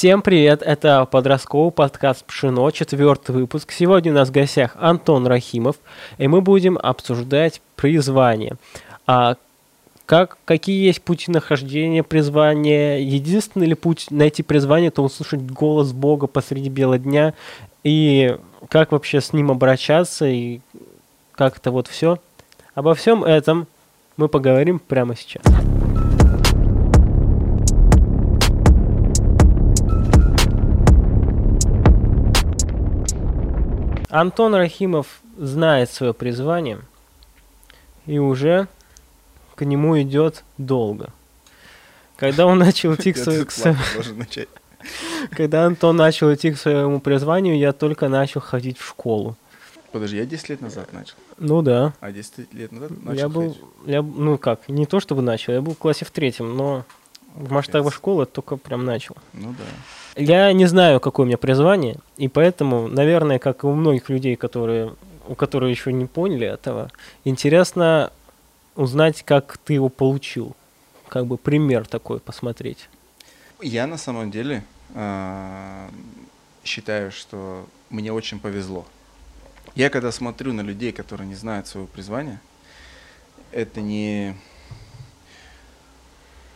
Всем привет, это подростковый подкаст «Пшено», четвертый выпуск. Сегодня у нас в гостях Антон Рахимов, и мы будем обсуждать призвание. А как, какие есть пути нахождения призвания? Единственный ли путь найти призвание, это услышать голос Бога посреди бела дня, и как вообще с ним обращаться, и как это вот все. Обо всем этом мы поговорим прямо сейчас. Антон Рахимов знает свое призвание и уже к нему идет долго. Когда он начал идти к своему... Когда Антон начал идти к своему призванию, я только начал ходить в школу. Подожди, я 10 лет назад начал. Ну да. А 10 лет назад начал Я был, я, ну как, не то чтобы начал, я был в классе в третьем, но в масштабах школы только прям начал. Ну да. Я не знаю, какое у меня призвание, и поэтому, наверное, как и у многих людей, которые, у которых еще не поняли этого, интересно узнать, как ты его получил. Как бы пример такой посмотреть. Я на самом деле э, считаю, что мне очень повезло. Я когда смотрю на людей, которые не знают своего призвания, это не...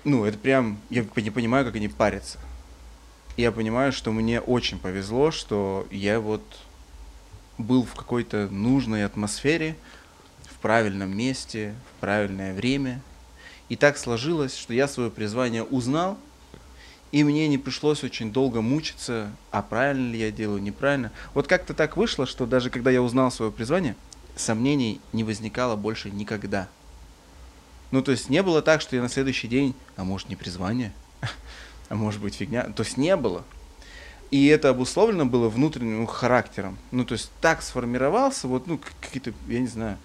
Ну, это прям... Я не понимаю, как они парятся я понимаю, что мне очень повезло, что я вот был в какой-то нужной атмосфере, в правильном месте, в правильное время. И так сложилось, что я свое призвание узнал, и мне не пришлось очень долго мучиться, а правильно ли я делаю, неправильно. Вот как-то так вышло, что даже когда я узнал свое призвание, сомнений не возникало больше никогда. Ну, то есть не было так, что я на следующий день, а может не призвание – а может быть фигня. То есть не было. И это обусловлено было внутренним характером. Ну, то есть так сформировался, вот, ну, какие-то, я не знаю,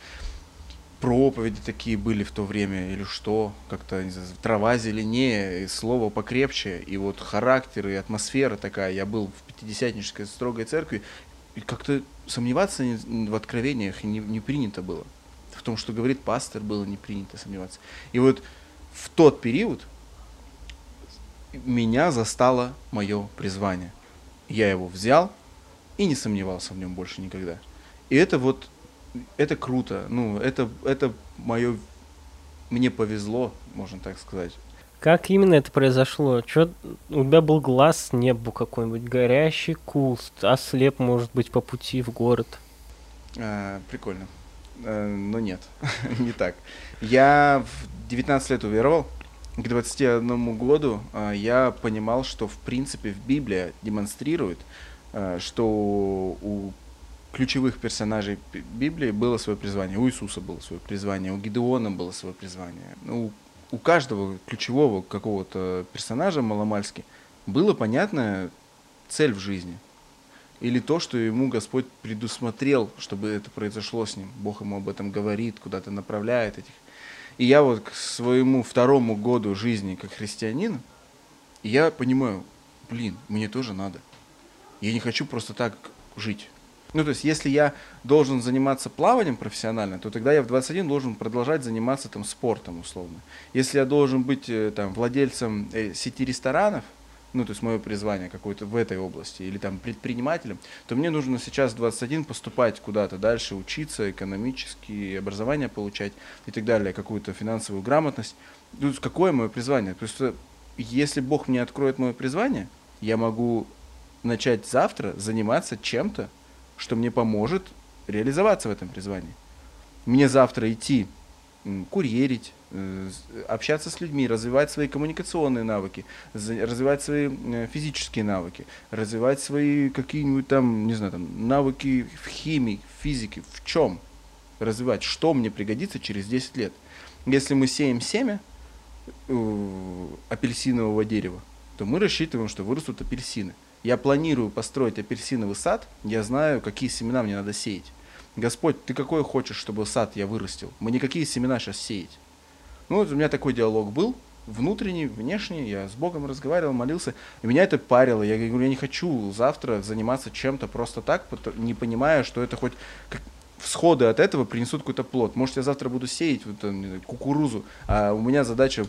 проповеди такие были в то время, или что, как-то, не знаю, трава зеленее, и слово покрепче, и вот характер, и атмосфера такая. Я был в пятидесятнической строгой церкви, и как-то сомневаться в откровениях не, не принято было. В том, что говорит пастор, было не принято сомневаться. И вот в тот период, меня застало мое призвание. Я его взял и не сомневался в нем больше никогда. И это вот, это круто. Ну, это, это мое, мне повезло, можно так сказать. Как именно это произошло? Чё, у тебя был глаз с неба какой-нибудь, горящий куст, ослеп, может быть, по пути в город? А, прикольно. А, но нет, не так. Я в 19 лет уверовал, к 21 году э, я понимал, что в принципе в Библии демонстрирует, э, что у ключевых персонажей Библии было свое призвание. У Иисуса было свое призвание, у Гидеона было свое призвание. Ну, у каждого ключевого какого-то персонажа маломальски было понятная цель в жизни. Или то, что ему Господь предусмотрел, чтобы это произошло с ним. Бог ему об этом говорит, куда-то направляет этих и я вот к своему второму году жизни как христианин, я понимаю, блин, мне тоже надо. Я не хочу просто так жить. Ну, то есть, если я должен заниматься плаванием профессионально, то тогда я в 21 должен продолжать заниматься там спортом условно. Если я должен быть э, там владельцем э, сети ресторанов, ну, то есть мое призвание какое-то в этой области, или там предпринимателем, то мне нужно сейчас 21 поступать куда-то дальше, учиться экономически, образование получать и так далее, какую-то финансовую грамотность. То есть какое мое призвание? То есть если Бог мне откроет мое призвание, я могу начать завтра заниматься чем-то, что мне поможет реализоваться в этом призвании. Мне завтра идти курьерить, э, общаться с людьми, развивать свои коммуникационные навыки, развивать свои э, физические навыки, развивать свои какие-нибудь там, не знаю, там, навыки в химии, в физике, в чем развивать, что мне пригодится через 10 лет. Если мы сеем семя э, апельсинового дерева, то мы рассчитываем, что вырастут апельсины. Я планирую построить апельсиновый сад, я знаю, какие семена мне надо сеять. Господь, ты какой хочешь, чтобы сад я вырастил? Мы никакие семена сейчас сеять. Ну, у меня такой диалог был, внутренний, внешний, я с Богом разговаривал, молился, и меня это парило. Я говорю, я не хочу завтра заниматься чем-то просто так, не понимая, что это хоть как всходы от этого принесут какой-то плод. Может, я завтра буду сеять вот, кукурузу, а у меня задача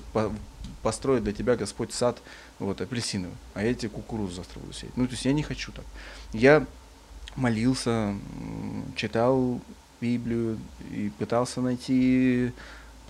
построит для тебя Господь сад вот, апельсиновый, а я тебе кукурузу завтра буду сеять. Ну, то есть я не хочу так. Я молился, читал Библию и пытался найти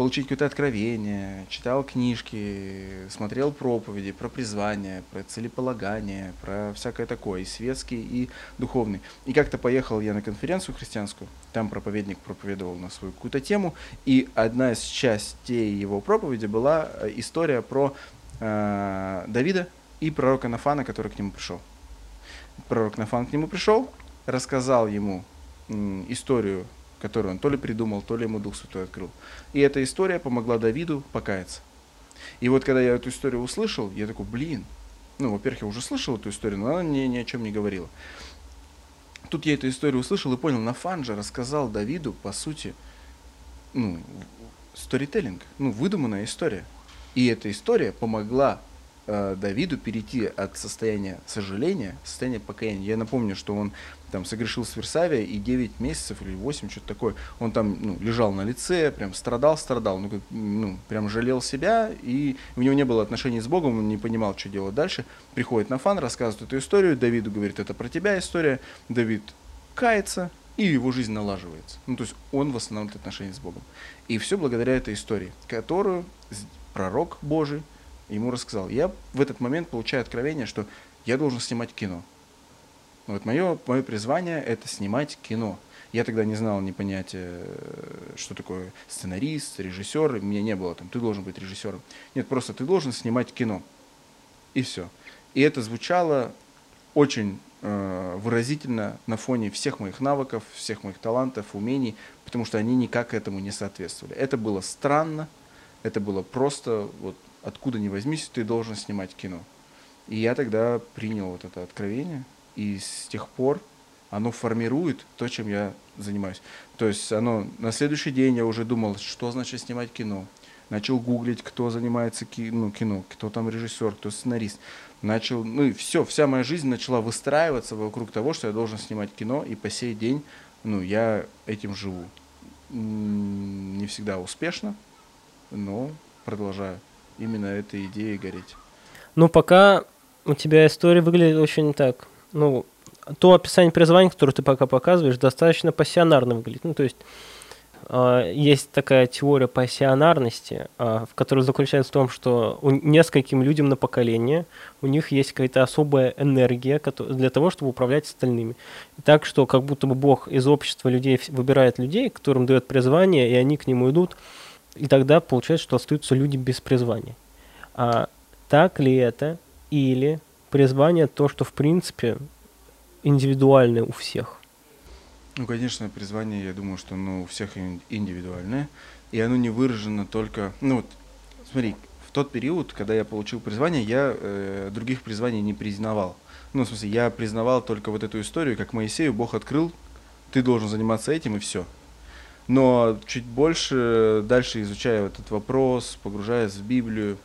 получить какое-то откровение, читал книжки, смотрел проповеди про призвание, про целеполагание, про всякое такое, и светский, и духовный. И как-то поехал я на конференцию христианскую, там проповедник проповедовал на свою какую-то тему, и одна из частей его проповеди была э, история про э, Давида и пророка Нафана, который к нему пришел. Пророк Нафан к нему пришел, рассказал ему историю которую он то ли придумал, то ли ему Дух Святой открыл. И эта история помогла Давиду покаяться. И вот когда я эту историю услышал, я такой, блин, ну, во-первых, я уже слышал эту историю, но она мне ни о чем не говорила. Тут я эту историю услышал и понял, Нафан же рассказал Давиду, по сути, ну, сторителлинг, ну, выдуманная история. И эта история помогла э, Давиду перейти от состояния сожаления в состояние покаяния. Я напомню, что он там согрешил с Версавия, и 9 месяцев или 8, что-то такое, он там ну, лежал на лице, прям страдал, страдал, ну, как, ну, прям жалел себя, и у него не было отношений с Богом, он не понимал, что делать дальше. Приходит на фан, рассказывает эту историю, Давиду говорит, это про тебя история, Давид кается, и его жизнь налаживается. Ну, то есть он восстанавливает отношения с Богом. И все благодаря этой истории, которую пророк Божий ему рассказал. Я в этот момент получаю откровение, что я должен снимать кино. Вот мое, мое призвание – это снимать кино. Я тогда не знал ни понятия, что такое сценарист, режиссер. Меня не было там, ты должен быть режиссером. Нет, просто ты должен снимать кино. И все. И это звучало очень э, выразительно на фоне всех моих навыков, всех моих талантов, умений, потому что они никак этому не соответствовали. Это было странно, это было просто, вот откуда ни возьмись, ты должен снимать кино. И я тогда принял вот это откровение, и с тех пор оно формирует то, чем я занимаюсь. То есть оно на следующий день я уже думал, что значит снимать кино. Начал гуглить, кто занимается ки, ну, кино, кто там режиссер, кто сценарист. Начал, ну и все, вся моя жизнь начала выстраиваться вокруг того, что я должен снимать кино, и по сей день, ну, я этим живу. Не всегда успешно, но продолжаю именно этой идеей гореть. Ну, пока у тебя история выглядит очень так ну, то описание призвания, которое ты пока показываешь, достаточно пассионарно выглядит. Ну, то есть э, есть такая теория пассионарности, э, в которой заключается в том, что у нескольким людям на поколение у них есть какая-то особая энергия для того, чтобы управлять остальными. Так что как будто бы Бог из общества людей выбирает людей, которым дает призвание, и они к нему идут, и тогда получается, что остаются люди без призвания. А так ли это? Или призвание то, что в принципе индивидуальное у всех. Ну, конечно, призвание, я думаю, что оно у всех индивидуальное, и оно не выражено только... Ну, вот, смотри, в тот период, когда я получил призвание, я э, других призваний не признавал. Ну, в смысле, я признавал только вот эту историю, как Моисею Бог открыл, ты должен заниматься этим, и все. Но чуть больше, дальше изучая этот вопрос, погружаясь в Библию,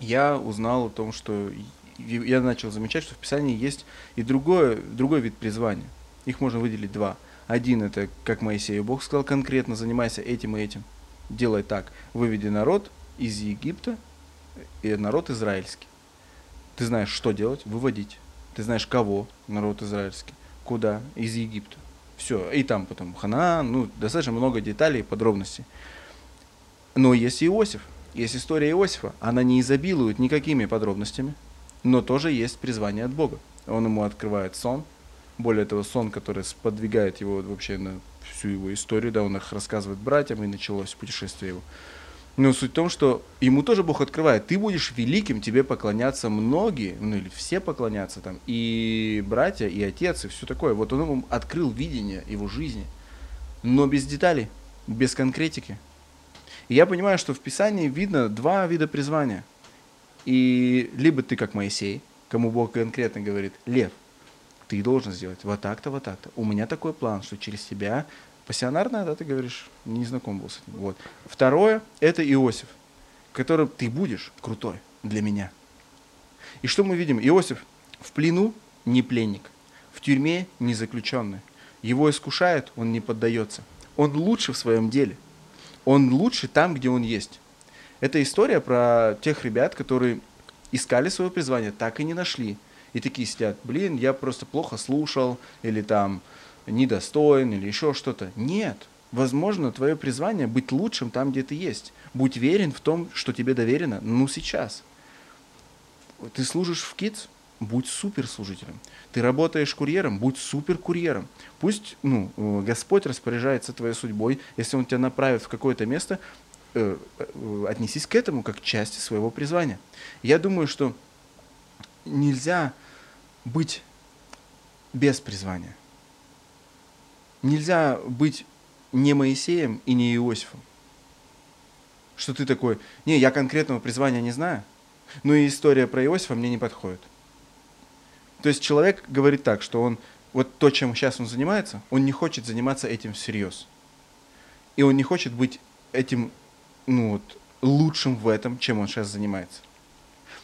я узнал о том, что я начал замечать, что в Писании есть и другое, другой вид призвания. Их можно выделить два. Один это, как Моисею Бог сказал конкретно, занимайся этим и этим. Делай так. Выведи народ из Египта, и народ израильский. Ты знаешь, что делать, выводить. Ты знаешь, кого, народ израильский, куда, из Египта. Все, и там потом Хана, ну, достаточно много деталей и подробностей. Но есть Иосиф, есть история Иосифа, она не изобилует никакими подробностями, но тоже есть призвание от Бога. Он ему открывает сон, более того, сон, который сподвигает его вообще на всю его историю, да, он их рассказывает братьям, и началось путешествие его. Но суть в том, что ему тоже Бог открывает, ты будешь великим, тебе поклонятся многие, ну или все поклонятся там, и братья, и отец, и все такое. Вот он ему открыл видение его жизни, но без деталей, без конкретики. И я понимаю, что в Писании видно два вида призвания – и либо ты как Моисей, кому Бог конкретно говорит, Лев, ты должен сделать вот так-то, вот так-то. У меня такой план, что через тебя пассионарно, да, ты говоришь, не знаком был с этим. Вот. Второе, это Иосиф, которым ты будешь крутой для меня. И что мы видим? Иосиф в плену не пленник, в тюрьме не заключенный. Его искушают, он не поддается. Он лучше в своем деле. Он лучше там, где он есть. Это история про тех ребят, которые искали свое призвание, так и не нашли. И такие сидят, блин, я просто плохо слушал, или там недостоин, или еще что-то. Нет, возможно, твое призвание быть лучшим там, где ты есть. Будь верен в том, что тебе доверено, ну сейчас. Ты служишь в КИЦ, будь суперслужителем. Ты работаешь курьером, будь суперкурьером. Пусть ну, э, Господь распоряжается твоей судьбой. Если Он тебя направит в какое-то место, э, э, отнесись к этому как к части своего призвания. Я думаю, что нельзя быть без призвания. Нельзя быть не Моисеем и не Иосифом. Что ты такой, не, я конкретного призвания не знаю, но и история про Иосифа мне не подходит. То есть человек говорит так, что он, вот то, чем сейчас он занимается, он не хочет заниматься этим всерьез. И он не хочет быть этим, ну вот, лучшим в этом, чем он сейчас занимается.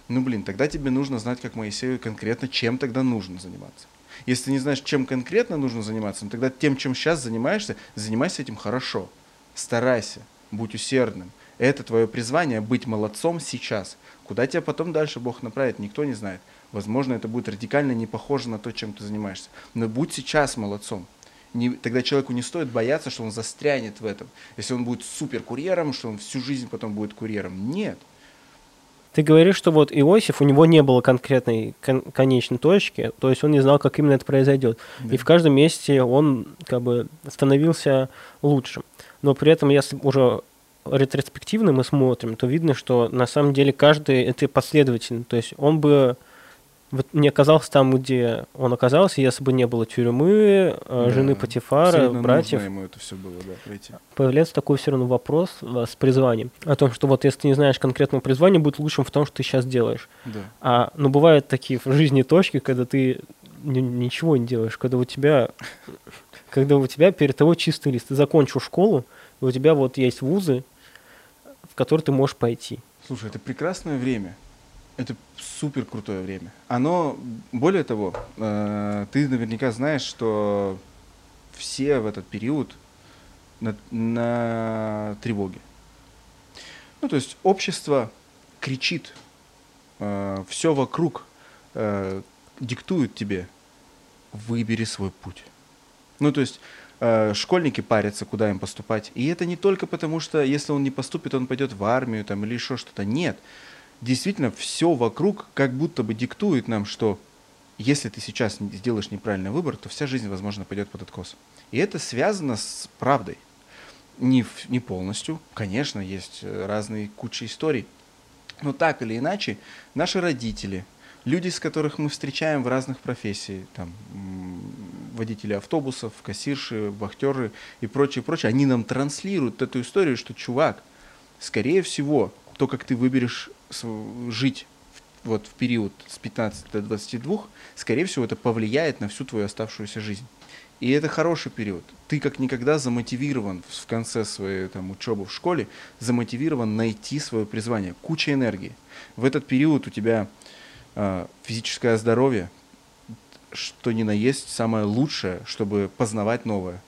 Ну, блин, тогда тебе нужно знать, как Моисею конкретно, чем тогда нужно заниматься. Если ты не знаешь, чем конкретно нужно заниматься, ну, тогда тем, чем сейчас занимаешься, занимайся этим хорошо. Старайся, будь усердным. Это твое призвание быть молодцом сейчас. Куда тебя потом дальше Бог направит, никто не знает. Возможно, это будет радикально не похоже на то, чем ты занимаешься. Но будь сейчас молодцом. Не, тогда человеку не стоит бояться, что он застрянет в этом. Если он будет супер курьером, что он всю жизнь потом будет курьером. Нет. Ты говоришь, что вот Иосиф, у него не было конкретной кон- конечной точки, то есть он не знал, как именно это произойдет. Да. И в каждом месте он как бы становился лучшим. Но при этом, если уже ретроспективно мы смотрим, то видно, что на самом деле каждый это последовательно. То есть он бы вот не оказался там, где он оказался, если бы не было тюрьмы, э, да. жены Патифара, братьев. ему это все было, да, пройти. Появляется такой все равно вопрос э, с призванием. О том, что вот если ты не знаешь конкретного призвания, будет лучшим в том, что ты сейчас делаешь. Да. А, но бывают такие в жизни точки, когда ты ничего не делаешь, когда у тебя, когда у тебя перед тобой чистый лист. Ты закончил школу, и у тебя вот есть вузы, в которые ты можешь пойти. Слушай, это прекрасное время. Это супер крутое время. Оно, более того, э, ты наверняка знаешь, что все в этот период на, на тревоге. Ну, то есть общество кричит, э, все вокруг э, диктует тебе, выбери свой путь. Ну, то есть э, школьники парятся, куда им поступать. И это не только потому, что если он не поступит, он пойдет в армию там, или еще что-то. Нет действительно все вокруг как будто бы диктует нам, что если ты сейчас сделаешь неправильный выбор, то вся жизнь, возможно, пойдет под откос. И это связано с правдой. Не, в, не полностью, конечно, есть э, разные кучи историй. Но так или иначе, наши родители, люди, с которых мы встречаем в разных профессиях, там, водители автобусов, кассирши, вахтеры и прочее, прочее, они нам транслируют эту историю, что, чувак, скорее всего, то, как ты выберешь жить вот в период с 15 до 22, скорее всего, это повлияет на всю твою оставшуюся жизнь. И это хороший период. Ты как никогда замотивирован в конце своей там, учебы в школе, замотивирован найти свое призвание. Куча энергии. В этот период у тебя э, физическое здоровье, что ни на есть, самое лучшее, чтобы познавать новое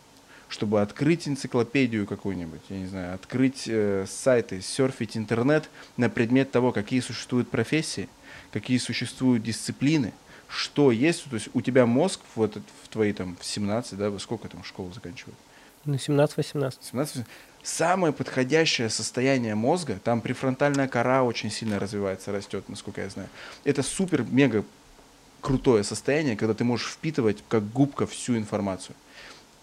чтобы открыть энциклопедию какую-нибудь, я не знаю, открыть э, сайты, серфить интернет на предмет того, какие существуют профессии, какие существуют дисциплины, что есть, то есть у тебя мозг вот в твои там в 17, да, сколько там школу заканчивают? Ну, 17-18. 17 Самое подходящее состояние мозга, там префронтальная кора очень сильно развивается, растет, насколько я знаю. Это супер-мега крутое состояние, когда ты можешь впитывать как губка всю информацию.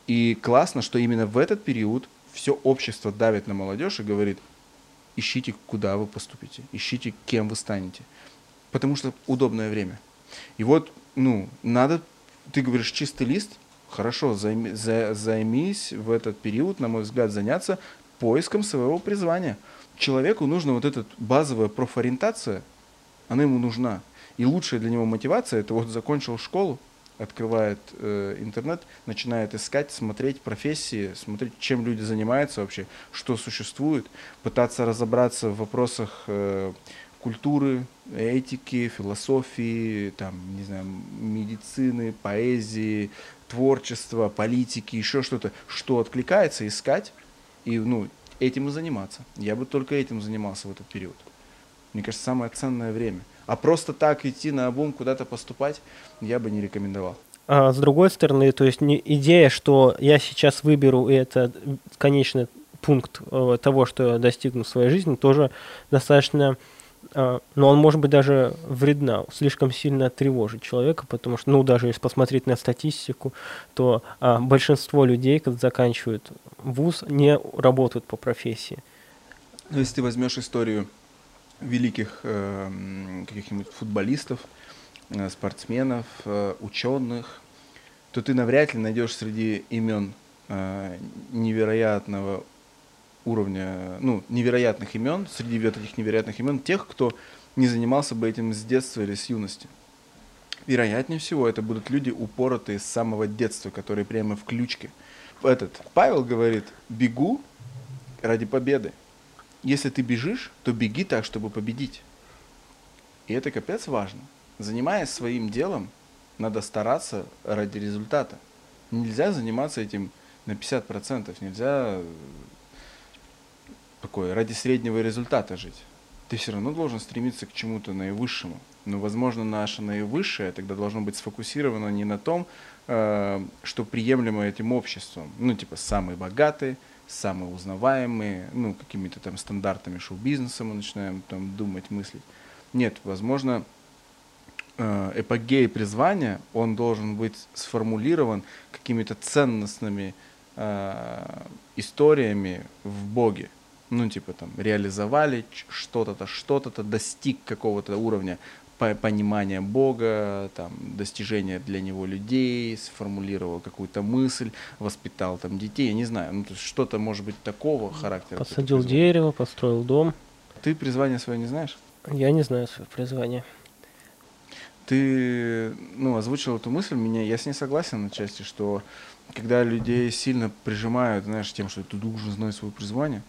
И классно, что именно в этот период все общество давит на молодежь и говорит, ищите, куда вы поступите, ищите, кем вы станете. Потому что удобное время. И вот, ну, надо, ты говоришь, чистый лист, хорошо, займи, за, займись в этот период, на мой взгляд, заняться поиском своего призвания. Человеку нужна вот эта базовая профориентация, она ему нужна. И лучшая для него мотивация, это вот закончил школу, открывает э, интернет, начинает искать, смотреть профессии, смотреть, чем люди занимаются вообще, что существует, пытаться разобраться в вопросах э, культуры, этики, философии, там, не знаю, медицины, поэзии, творчества, политики, еще что-то, что откликается, искать и, ну, этим и заниматься. Я бы только этим занимался в этот период. Мне кажется, самое ценное время. А просто так идти на обум куда-то поступать, я бы не рекомендовал. А с другой стороны, то есть не идея, что я сейчас выберу, и это конечный пункт э, того, что я достигну в своей жизни, тоже достаточно а, но он может быть даже вредна, слишком сильно тревожит человека, потому что, ну, даже если посмотреть на статистику, то а, большинство людей, когда заканчивают вуз, не работают по профессии. Ну, если ты возьмешь историю великих э, каких-нибудь футболистов, э, спортсменов, э, ученых, то ты навряд ли найдешь среди имен э, невероятного уровня, ну, невероятных имен, среди вот этих невероятных имен, тех, кто не занимался бы этим с детства или с юности. Вероятнее всего, это будут люди упоротые с самого детства, которые прямо в ключке. Этот Павел говорит, бегу ради победы. Если ты бежишь, то беги так, чтобы победить. И это капец важно. Занимаясь своим делом, надо стараться ради результата. Нельзя заниматься этим на 50%. Нельзя такое, ради среднего результата жить. Ты все равно должен стремиться к чему-то наивысшему. Но, возможно, наше наивысшее тогда должно быть сфокусировано не на том, э, что приемлемо этим обществом. Ну, типа, самые богатые, самые узнаваемые, ну, какими-то там стандартами шоу-бизнеса мы начинаем там думать, мыслить. Нет, возможно, э, эпогей призвания, он должен быть сформулирован какими-то ценностными э, историями в Боге ну, типа там, реализовали что-то-то, что-то-то, достиг какого-то уровня понимания Бога, там, достижения для него людей, сформулировал какую-то мысль, воспитал там детей, я не знаю, ну, что-то может быть такого характера. Посадил дерево, построил дом. Ты призвание свое не знаешь? Я не знаю свое призвание. Ты, ну, озвучил эту мысль, меня, я с ней согласен на части, что когда людей сильно прижимают, знаешь, тем, что ты должен знать свое призвание,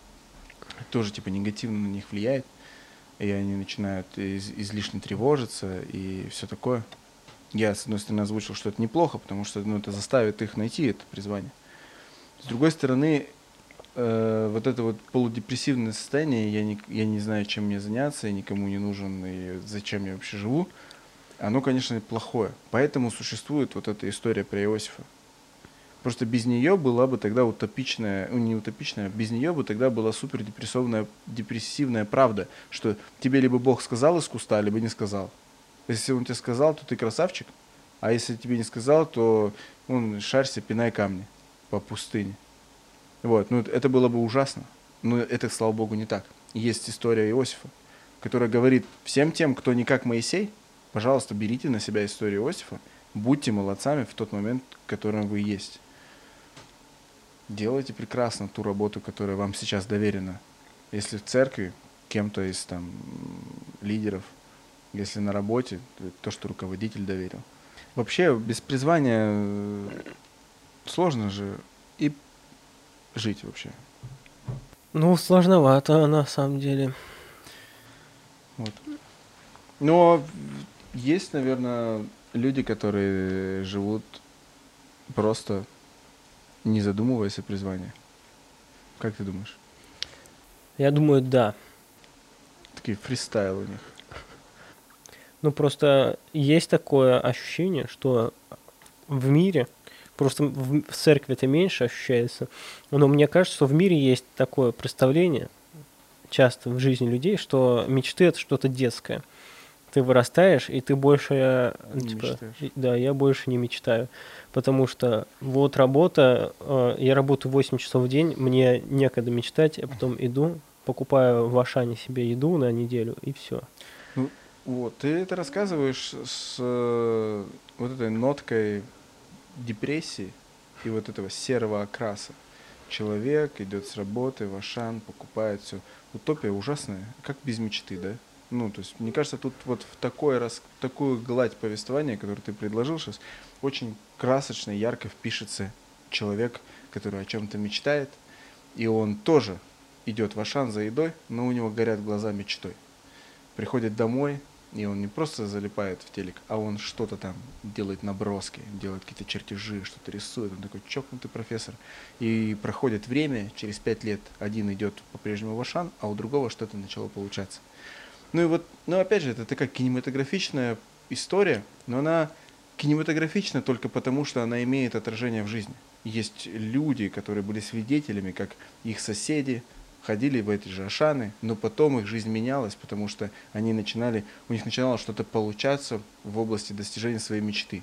тоже типа негативно на них влияет, и они начинают из, излишне тревожиться и все такое. Я, с одной стороны, озвучил, что это неплохо, потому что ну, это заставит их найти это призвание. С другой стороны, э, вот это вот полудепрессивное состояние, я не, я не знаю, чем мне заняться, я никому не нужен, и зачем я вообще живу, оно, конечно, плохое. Поэтому существует вот эта история про Иосифа. Просто без нее была бы тогда утопичная, ну не утопичная, без нее бы тогда была супер депрессивная, депрессивная правда, что тебе либо Бог сказал из куста, либо не сказал. Если он тебе сказал, то ты красавчик, а если тебе не сказал, то он шарься, пинай камни по пустыне. Вот, ну это было бы ужасно. Но это, слава богу, не так. Есть история Иосифа, которая говорит всем тем, кто не как Моисей, пожалуйста, берите на себя историю Иосифа, будьте молодцами в тот момент, в котором вы есть делайте прекрасно ту работу, которая вам сейчас доверена. Если в церкви кем-то из там лидеров, если на работе, то, что руководитель доверил. Вообще, без призвания э, сложно же и жить вообще. Ну, сложновато на самом деле. Вот. Но есть, наверное, люди, которые живут просто не задумываясь о призвании. Как ты думаешь? Я думаю, да. Такие фристайл у них. Ну, просто есть такое ощущение, что в мире, просто в, в церкви это меньше ощущается, но мне кажется, что в мире есть такое представление, часто в жизни людей, что мечты это что-то детское. Ты вырастаешь, и ты больше... Не типа, мечтаешь. да, я больше не мечтаю потому что вот работа, э, я работаю 8 часов в день, мне некогда мечтать, я потом иду, покупаю в Ашане себе еду на неделю, и все. Ну, вот, ты это рассказываешь с э, вот этой ноткой депрессии и вот этого серого окраса. Человек идет с работы в Ашан, покупает все. Утопия ужасная, как без мечты, да? Ну, то есть, мне кажется, тут вот в такой раз, такую гладь повествования, которую ты предложил сейчас, очень красочно, ярко впишется человек, который о чем-то мечтает, и он тоже идет в Ашан за едой, но у него горят глаза мечтой. Приходит домой, И он не просто залипает в телек, а он что-то там делает наброски, делает какие-то чертежи, что-то рисует. Он такой чокнутый профессор. И проходит время, через пять лет один идет по-прежнему в Ашан, а у другого что-то начало получаться. Ну и вот, ну опять же, это такая кинематографичная история, но она кинематографична только потому, что она имеет отражение в жизни. Есть люди, которые были свидетелями, как их соседи, ходили в эти же Ашаны, но потом их жизнь менялась, потому что они начинали, у них начинало что-то получаться в области достижения своей мечты.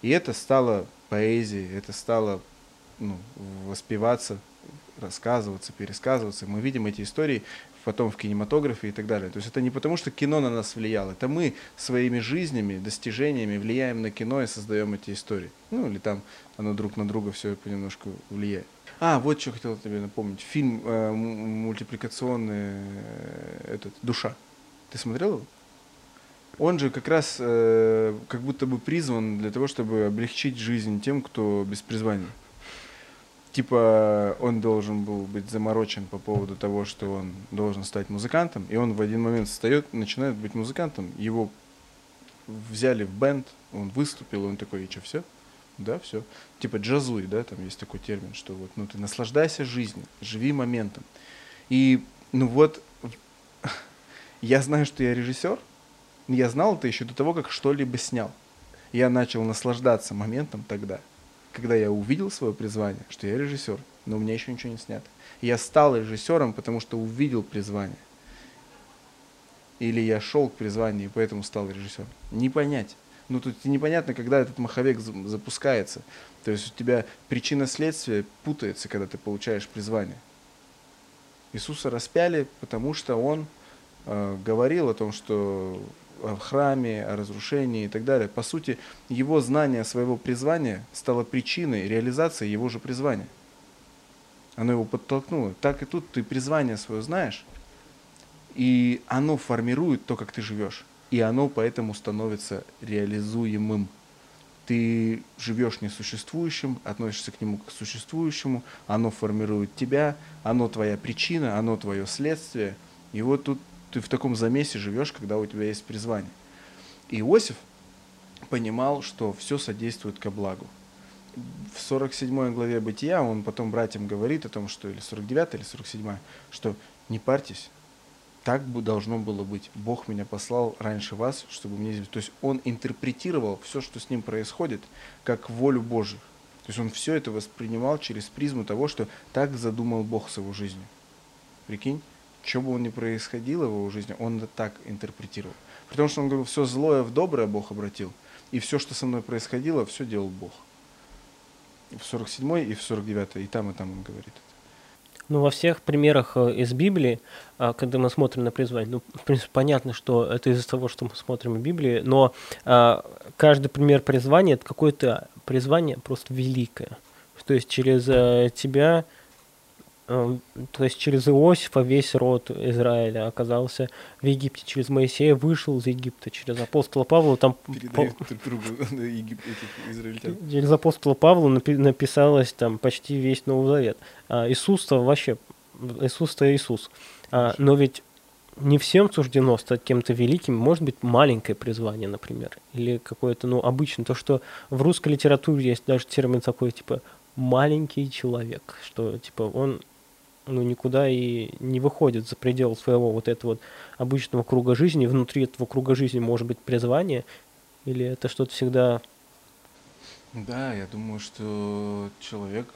И это стало поэзией, это стало ну, воспеваться, рассказываться, пересказываться. Мы видим эти истории потом в кинематографе и так далее. То есть это не потому, что кино на нас влияло, это мы своими жизнями, достижениями влияем на кино и создаем эти истории. Ну или там оно друг на друга все понемножку влияет. А, вот что хотел тебе напомнить. Фильм э, мультипликационный э, этот «Душа». Ты смотрел его? Он же как раз э, как будто бы призван для того, чтобы облегчить жизнь тем, кто без призвания. Типа он должен был быть заморочен по поводу того, что он должен стать музыкантом, и он в один момент встает, начинает быть музыкантом. Его взяли в бенд, он выступил, он такой, и что, все? да, все. Типа джазуй, да, там есть такой термин, что вот, ну, ты наслаждайся жизнью, живи моментом. И, ну вот, я знаю, что я режиссер, я знал это еще до того, как что-либо снял. Я начал наслаждаться моментом тогда, когда я увидел свое призвание, что я режиссер, но у меня еще ничего не снято. Я стал режиссером, потому что увидел призвание. Или я шел к призванию, и поэтому стал режиссером. Не понять ну тут непонятно, когда этот маховик запускается. То есть у тебя причина следствия путается, когда ты получаешь призвание. Иисуса распяли, потому что он э, говорил о том, что о храме, о разрушении и так далее. По сути, его знание своего призвания стало причиной реализации его же призвания. Оно его подтолкнуло. Так и тут ты призвание свое знаешь, и оно формирует то, как ты живешь и оно поэтому становится реализуемым. Ты живешь несуществующим, относишься к нему как к существующему, оно формирует тебя, оно твоя причина, оно твое следствие. И вот тут ты в таком замесе живешь, когда у тебя есть призвание. И Иосиф понимал, что все содействует ко благу. В 47 главе Бытия он потом братьям говорит о том, что или 49 или 47, что не парьтесь, так бы должно было быть. Бог меня послал раньше вас, чтобы мне... То есть он интерпретировал все, что с ним происходит, как волю Божию. То есть он все это воспринимал через призму того, что так задумал Бог с его жизнью. Прикинь, что бы он ни происходило в его жизни, он это так интерпретировал. Потому что он говорил, все злое в доброе Бог обратил, и все, что со мной происходило, все делал Бог. В 47 и в 49 и там, и там он говорит. Ну, во всех примерах э, из Библии, а, когда мы смотрим на призвание, ну, в принципе, понятно, что это из-за того, что мы смотрим в Библии, но а, каждый пример призвания – это какое-то призвание просто великое. То есть через э, тебя то есть через Иосифа весь род Израиля оказался в Египте, через Моисея вышел из Египта, через апостола Павла там... Передают друг другу израильтян. Через апостола Павла написалось там почти весь Новый Завет. А Иисус-то вообще, Иисус-то Иисус. А, но ведь не всем суждено стать кем-то великим, может быть, маленькое призвание, например, или какое-то, ну, обычное, то, что в русской литературе есть даже термин такой, типа, маленький человек, что, типа, он ну, никуда и не выходит за пределы своего вот этого вот обычного круга жизни. Внутри этого круга жизни может быть призвание, или это что-то всегда... Да, я думаю, что человек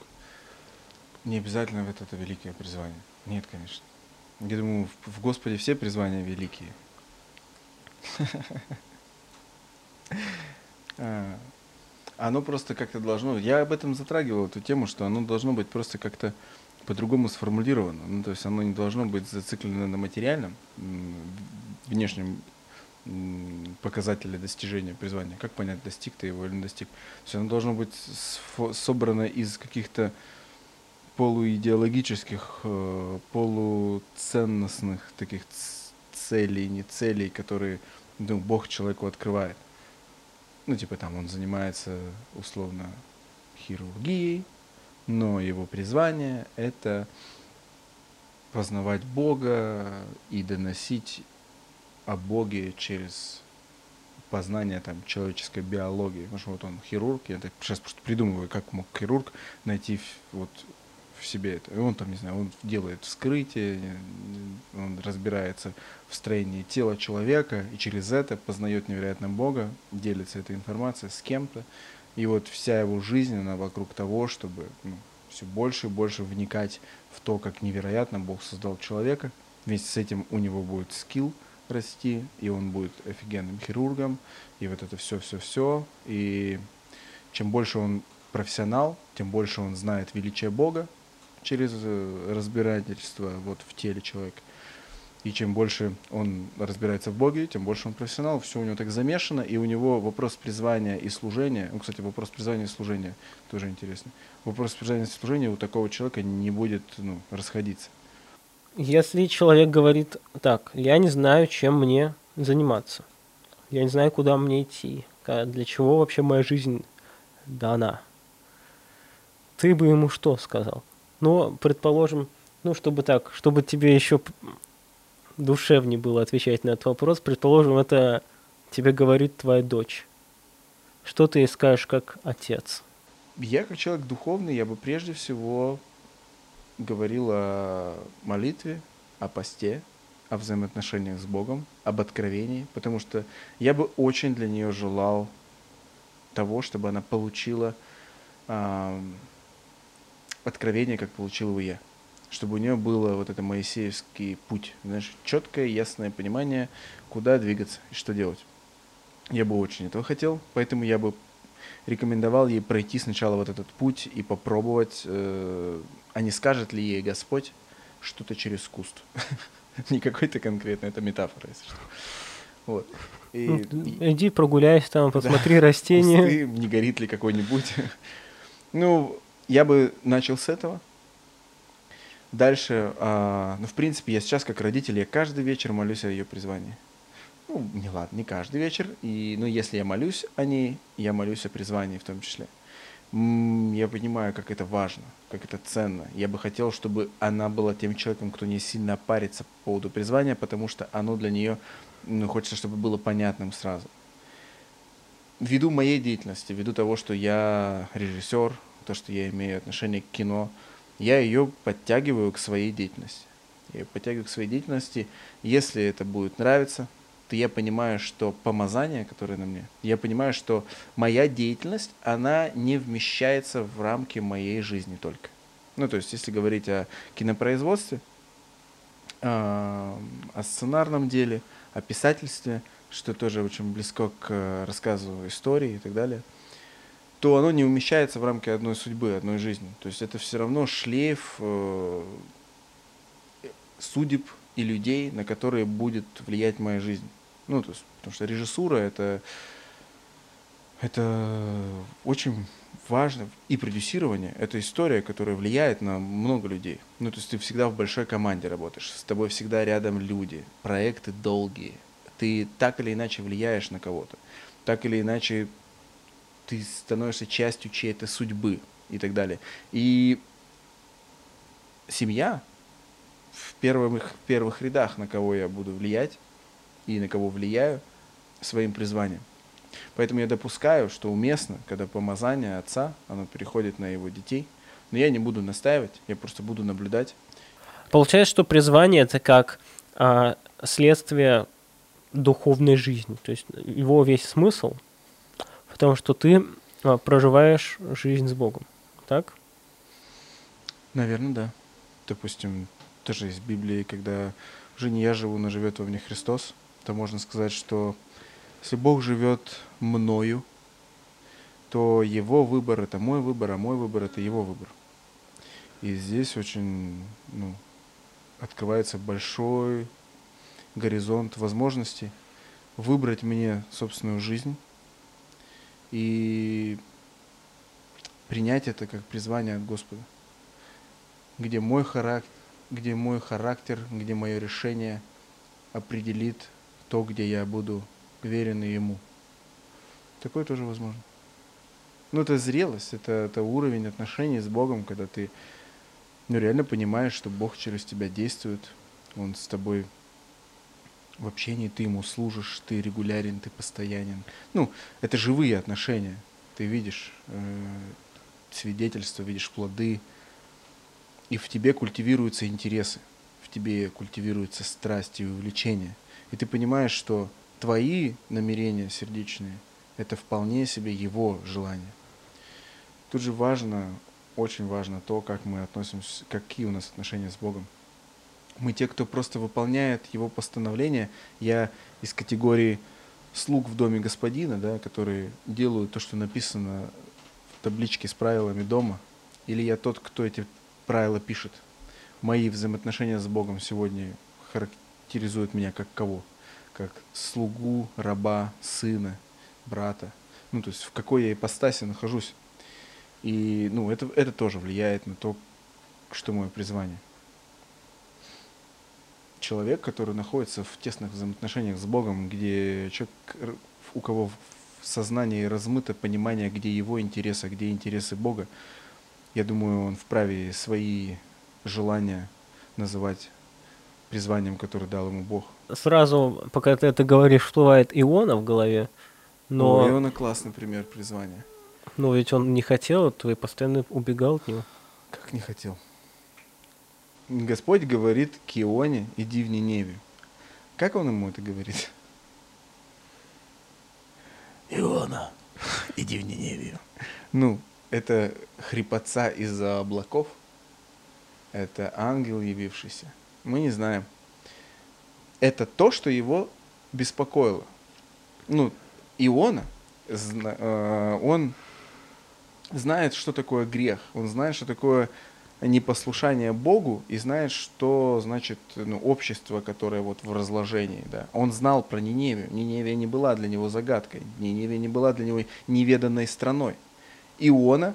не обязательно вот это великое призвание. Нет, конечно. Я думаю, в Господе все призвания великие. А, оно просто как-то должно... Я об этом затрагивал, эту тему, что оно должно быть просто как-то по-другому сформулировано. Ну, то есть оно не должно быть зациклено на материальном, внешнем показателе достижения призвания. Как понять, достиг ты его или не достиг? То есть оно должно быть собрано из каких-то полуидеологических, э, полуценностных таких целей, не целей, которые ну, Бог человеку открывает. Ну, типа там он занимается условно хирургией, но его призвание – это познавать Бога и доносить о Боге через познания там человеческой биологии. Потому что вот он хирург, я так сейчас просто придумываю, как мог хирург найти вот в себе это. И он там, не знаю, он делает вскрытие, он разбирается в строении тела человека, и через это познает невероятно Бога, делится этой информацией с кем-то. И вот вся его жизнь, она вокруг того, чтобы ну, все больше и больше вникать в то, как невероятно Бог создал человека. Вместе с этим у него будет скилл расти, и он будет офигенным хирургом, и вот это все-все-все. И чем больше он профессионал, тем больше он знает величие Бога через э, разбирательство вот в теле человека. И чем больше он разбирается в Боге, тем больше он профессионал, все у него так замешано, и у него вопрос призвания и служения, ну, кстати, вопрос призвания и служения тоже интересный, вопрос призвания и служения у такого человека не будет ну, расходиться. Если человек говорит так, я не знаю, чем мне заниматься, я не знаю, куда мне идти, для чего вообще моя жизнь дана, ты бы ему что сказал? Ну, предположим, ну, чтобы так, чтобы тебе еще душевнее было отвечать на этот вопрос, предположим, это тебе говорит твоя дочь. Что ты ей скажешь как отец? Я как человек духовный, я бы прежде всего говорил о молитве, о посте, о взаимоотношениях с Богом, об откровении, потому что я бы очень для нее желал того, чтобы она получила э, откровение, как получил его я чтобы у нее было вот это моисеевский путь, знаешь, четкое, ясное понимание, куда двигаться и что делать. Я бы очень этого хотел, поэтому я бы рекомендовал ей пройти сначала вот этот путь и попробовать, э, а не скажет ли ей Господь что-то через куст. не какой-то конкретно, это метафора, если что. Вот. И, ну, иди прогуляйся там, посмотри да, растения. Кусты, не горит ли какой-нибудь. ну, я бы начал с этого, Дальше, э, ну, в принципе, я сейчас как родитель, я каждый вечер молюсь о ее призвании. Ну, не ладно, не каждый вечер. И, ну, если я молюсь о ней, я молюсь о призвании в том числе. Я понимаю, как это важно, как это ценно. Я бы хотел, чтобы она была тем человеком, кто не сильно парится по поводу призвания, потому что оно для нее, ну, хочется, чтобы было понятным сразу. Ввиду моей деятельности, ввиду того, что я режиссер, то, что я имею отношение к кино, я ее подтягиваю к своей деятельности. Я ее подтягиваю к своей деятельности. Если это будет нравиться, то я понимаю, что помазание, которое на мне, я понимаю, что моя деятельность, она не вмещается в рамки моей жизни только. Ну, то есть, если говорить о кинопроизводстве, о сценарном деле, о писательстве, что тоже очень близко к рассказу истории и так далее – то оно не умещается в рамки одной судьбы, одной жизни. То есть это все равно шлейф э, судеб и людей, на которые будет влиять моя жизнь. Ну, то есть, потому что режиссура это, это очень важно. И продюсирование это история, которая влияет на много людей. Ну, то есть ты всегда в большой команде работаешь, с тобой всегда рядом люди, проекты долгие. Ты так или иначе влияешь на кого-то. Так или иначе ты становишься частью чьей-то судьбы и так далее. И семья в первых, в первых рядах, на кого я буду влиять и на кого влияю своим призванием. Поэтому я допускаю, что уместно, когда помазание отца, оно переходит на его детей. Но я не буду настаивать, я просто буду наблюдать. Получается, что призвание это как а, следствие духовной жизни. То есть его весь смысл том, что ты а, проживаешь жизнь с Богом. Так? Наверное, да. Допустим, тоже из Библии, когда уже не я живу, но живет во мне Христос, то можно сказать, что если Бог живет мною, то его выбор это мой выбор, а мой выбор это его выбор. И здесь очень ну, открывается большой горизонт возможностей выбрать мне собственную жизнь, и принять это как призвание от Господа, где мой характер, где мой характер, где мое решение определит то, где я буду верен Ему. Такое тоже возможно. Ну, это зрелость, это, это уровень отношений с Богом, когда ты ну, реально понимаешь, что Бог через тебя действует, Он с тобой в общении ты ему служишь, ты регулярен, ты постоянен. Ну, это живые отношения. Ты видишь э, свидетельства, видишь плоды, и в тебе культивируются интересы, в тебе культивируются страсти и увлечения. И ты понимаешь, что твои намерения сердечные – это вполне себе его желание. Тут же важно, очень важно то, как мы относимся, какие у нас отношения с Богом. Мы те, кто просто выполняет его постановления. Я из категории слуг в доме господина, да, которые делают то, что написано в табличке с правилами дома. Или я тот, кто эти правила пишет. Мои взаимоотношения с Богом сегодня характеризуют меня как кого? Как слугу, раба, сына, брата. Ну, то есть в какой я ипостаси нахожусь. И, ну, это, это тоже влияет на то, что мое призвание человек, который находится в тесных взаимоотношениях с Богом, где человек, у кого в сознании размыто понимание, где его интересы, где интересы Бога, я думаю, он вправе свои желания называть призванием, которое дал ему Бог. Сразу, пока ты это говоришь, всплывает Иона в голове, но... О, Иона классный пример призвания. Но ведь он не хотел, ты постоянно убегал от него. Как не хотел? Господь говорит к Ионе, иди в Ниневию. Как он ему это говорит? Иона, иди в Ниневию. Ну, это хрипотца из-за облаков. Это ангел, явившийся. Мы не знаем. Это то, что его беспокоило. Ну, Иона, э, он знает, что такое грех. Он знает, что такое непослушание Богу и знает, что значит ну, общество, которое вот в разложении. Да. Он знал про Ниневию. Ниневия не была для него загадкой. Ниневия не была для него неведанной страной. Иона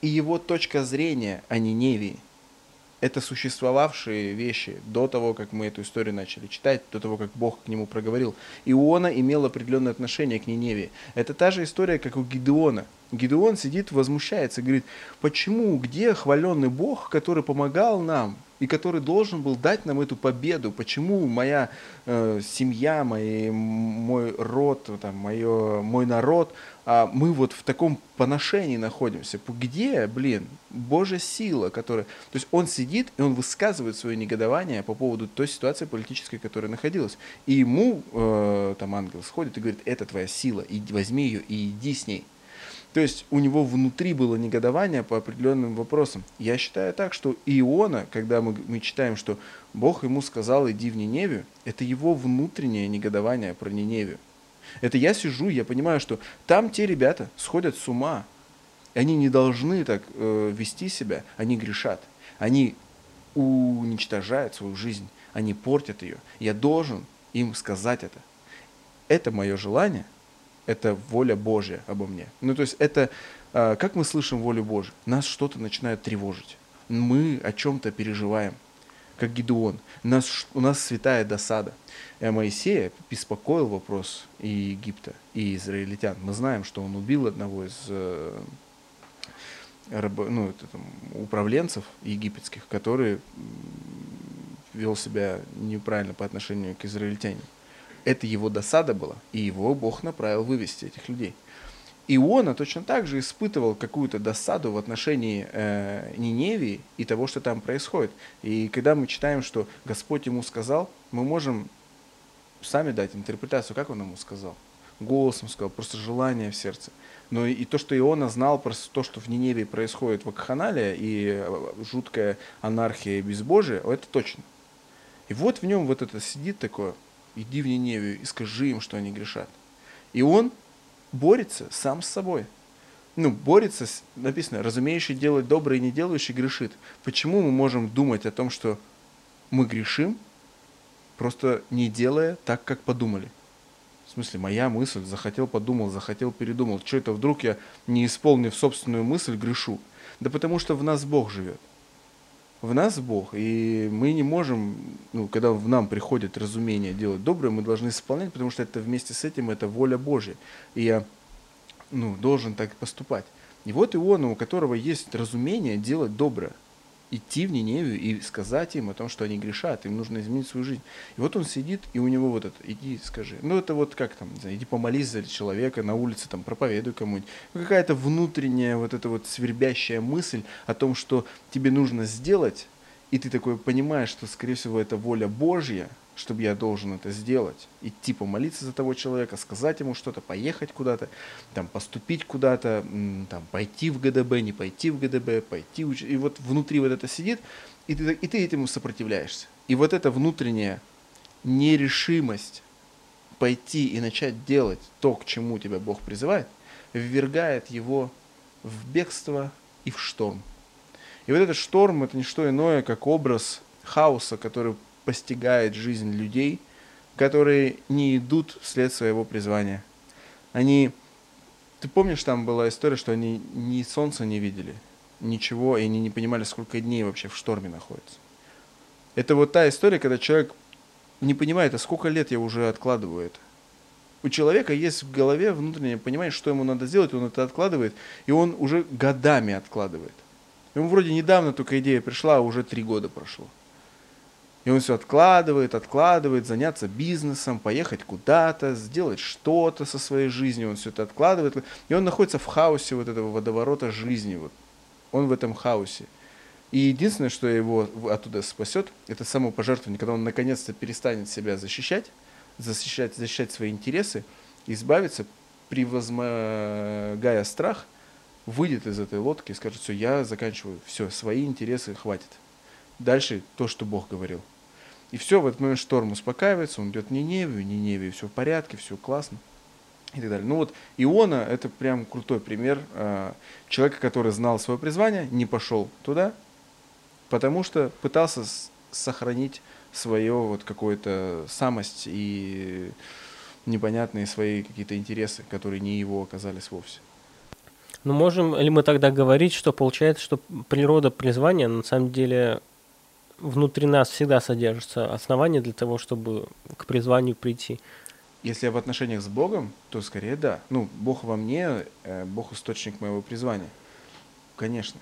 и его точка зрения о Ниневии – это существовавшие вещи до того, как мы эту историю начали читать, до того, как Бог к нему проговорил. Иона имел определенное отношение к Ниневии. Это та же история, как у Гидеона. Гидеон сидит, возмущается, говорит, почему, где хваленный Бог, который помогал нам, и который должен был дать нам эту победу. Почему моя э, семья, мои, мой род, там, мое, мой народ, а мы вот в таком поношении находимся? Где, блин, Божья сила, которая... То есть он сидит, и он высказывает свое негодование по поводу той ситуации политической, которая находилась. И ему э, там ангел сходит и говорит, это твоя сила, и возьми ее и иди с ней. То есть у него внутри было негодование по определенным вопросам. Я считаю так, что Иона, когда мы, мы читаем, что Бог ему сказал, иди в Ниневию, это его внутреннее негодование про Ниневию. Это я сижу, я понимаю, что там те ребята сходят с ума. Они не должны так э, вести себя, они грешат. Они уничтожают свою жизнь, они портят ее. Я должен им сказать это. Это мое желание, это воля Божья обо мне. Ну, то есть это, а, как мы слышим волю Божью? Нас что-то начинает тревожить. Мы о чем-то переживаем, как Гедеон. Нас, у нас святая досада. И Моисея беспокоил вопрос и Египта, и израильтян. Мы знаем, что он убил одного из э, ну, это, там, управленцев египетских, который вел себя неправильно по отношению к израильтянам это его досада была, и его Бог направил вывести этих людей. Иона точно так же испытывал какую-то досаду в отношении э, Ниневии и того, что там происходит. И когда мы читаем, что Господь ему сказал, мы можем сами дать интерпретацию, как он ему сказал. Голосом сказал, просто желание в сердце. Но и, то, что Иона знал про то, что в Ниневии происходит в Акханале, и э, жуткая анархия и безбожие, это точно. И вот в нем вот это сидит такое, иди в Ниневию и скажи им, что они грешат. И он борется сам с собой. Ну, борется, с, написано, разумеющий делать доброе и не делающий грешит. Почему мы можем думать о том, что мы грешим, просто не делая так, как подумали? В смысле, моя мысль, захотел, подумал, захотел, передумал. Что это вдруг я, не исполнив собственную мысль, грешу? Да потому что в нас Бог живет в нас Бог, и мы не можем, ну, когда в нам приходит разумение делать доброе, мы должны исполнять, потому что это вместе с этим это воля Божья. И я ну, должен так поступать. И вот Иона, у которого есть разумение делать доброе, идти в Ниневию и сказать им о том, что они грешат, им нужно изменить свою жизнь. И вот он сидит, и у него вот это, иди скажи. Ну, это вот как там, не знаю, иди помолись за человека на улице, там, проповедуй кому-нибудь. Ну, какая-то внутренняя вот эта вот свербящая мысль о том, что тебе нужно сделать, и ты такой понимаешь, что, скорее всего, это воля Божья, чтобы я должен это сделать, идти помолиться за того человека, сказать ему что-то, поехать куда-то, там, поступить куда-то, там, пойти в ГДБ, не пойти в ГДБ, пойти уч... И вот внутри вот это сидит, и ты, и ты этому сопротивляешься. И вот эта внутренняя нерешимость пойти и начать делать то, к чему тебя Бог призывает, ввергает его в бегство и в шторм. И вот этот шторм – это не что иное, как образ хаоса, который постигает жизнь людей, которые не идут вслед своего призвания. Они... Ты помнишь, там была история, что они ни солнца не видели, ничего, и они не понимали, сколько дней вообще в шторме находятся. Это вот та история, когда человек не понимает, а сколько лет я уже откладываю это. У человека есть в голове внутреннее понимание, что ему надо сделать, он это откладывает, и он уже годами откладывает. Ему вроде недавно только идея пришла, а уже три года прошло. И он все откладывает, откладывает, заняться бизнесом, поехать куда-то, сделать что-то со своей жизнью. Он все это откладывает. И он находится в хаосе вот этого водоворота жизни. Вот. Он в этом хаосе. И единственное, что его оттуда спасет, это самопожертвование, когда он наконец-то перестанет себя защищать, защищать, защищать свои интересы, избавиться, превозмогая страх, выйдет из этой лодки и скажет, все, я заканчиваю, все, свои интересы хватит. Дальше то, что Бог говорил. И все, в этот момент шторм успокаивается, он идет в Ниневию, Ниневию, все в порядке, все классно и так далее. Ну вот Иона это прям крутой пример э, человека, который знал свое призвание, не пошел туда, потому что пытался сохранить свое вот какое-то самость и непонятные свои какие-то интересы, которые не его оказались вовсе. Ну можем ли мы тогда говорить, что получается, что природа призвания на самом деле внутри нас всегда содержится основание для того, чтобы к призванию прийти. Если я в отношениях с Богом, то скорее да. Ну, Бог во мне, э, Бог источник моего призвания. Конечно.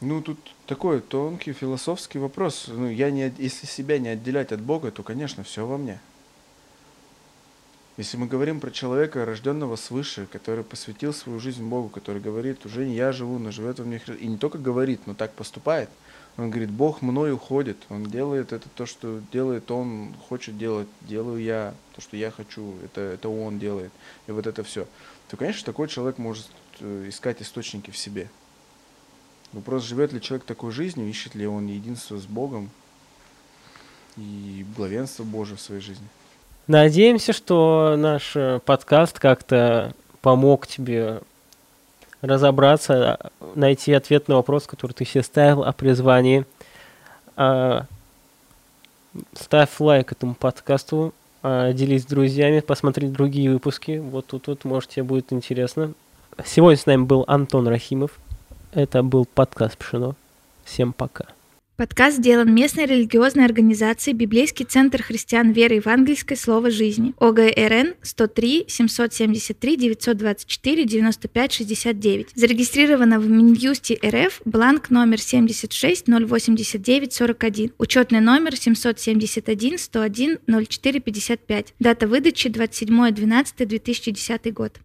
Ну, тут такой тонкий философский вопрос. Ну, я не, если себя не отделять от Бога, то, конечно, все во мне. Если мы говорим про человека, рожденного свыше, который посвятил свою жизнь Богу, который говорит, уже не я живу, но живет во мне Христос. И не только говорит, но так поступает – он говорит, Бог мной уходит, Он делает это то, что делает Он, хочет делать, делаю я, то, что я хочу, это, это Он делает, и вот это все. То, конечно, такой человек может э, искать источники в себе. Вопрос, живет ли человек такой жизнью, ищет ли он единство с Богом и главенство Божие в своей жизни. Надеемся, что наш э, подкаст как-то помог тебе разобраться, найти ответ на вопрос, который ты себе ставил о призвании. А, ставь лайк этому подкасту, а, делись с друзьями, посмотри другие выпуски. Вот тут вот, может, тебе будет интересно. Сегодня с нами был Антон Рахимов. Это был подкаст «Пшено». Всем пока. Подкаст сделан местной религиозной организацией Библейский центр христиан веры евангельской Слово жизни ОГРН 103 773 924 95 69. Зарегистрировано в Минюсте РФ бланк номер 76 089 41. Учетный номер 771 101 04 55. Дата выдачи 27 12 2010 год.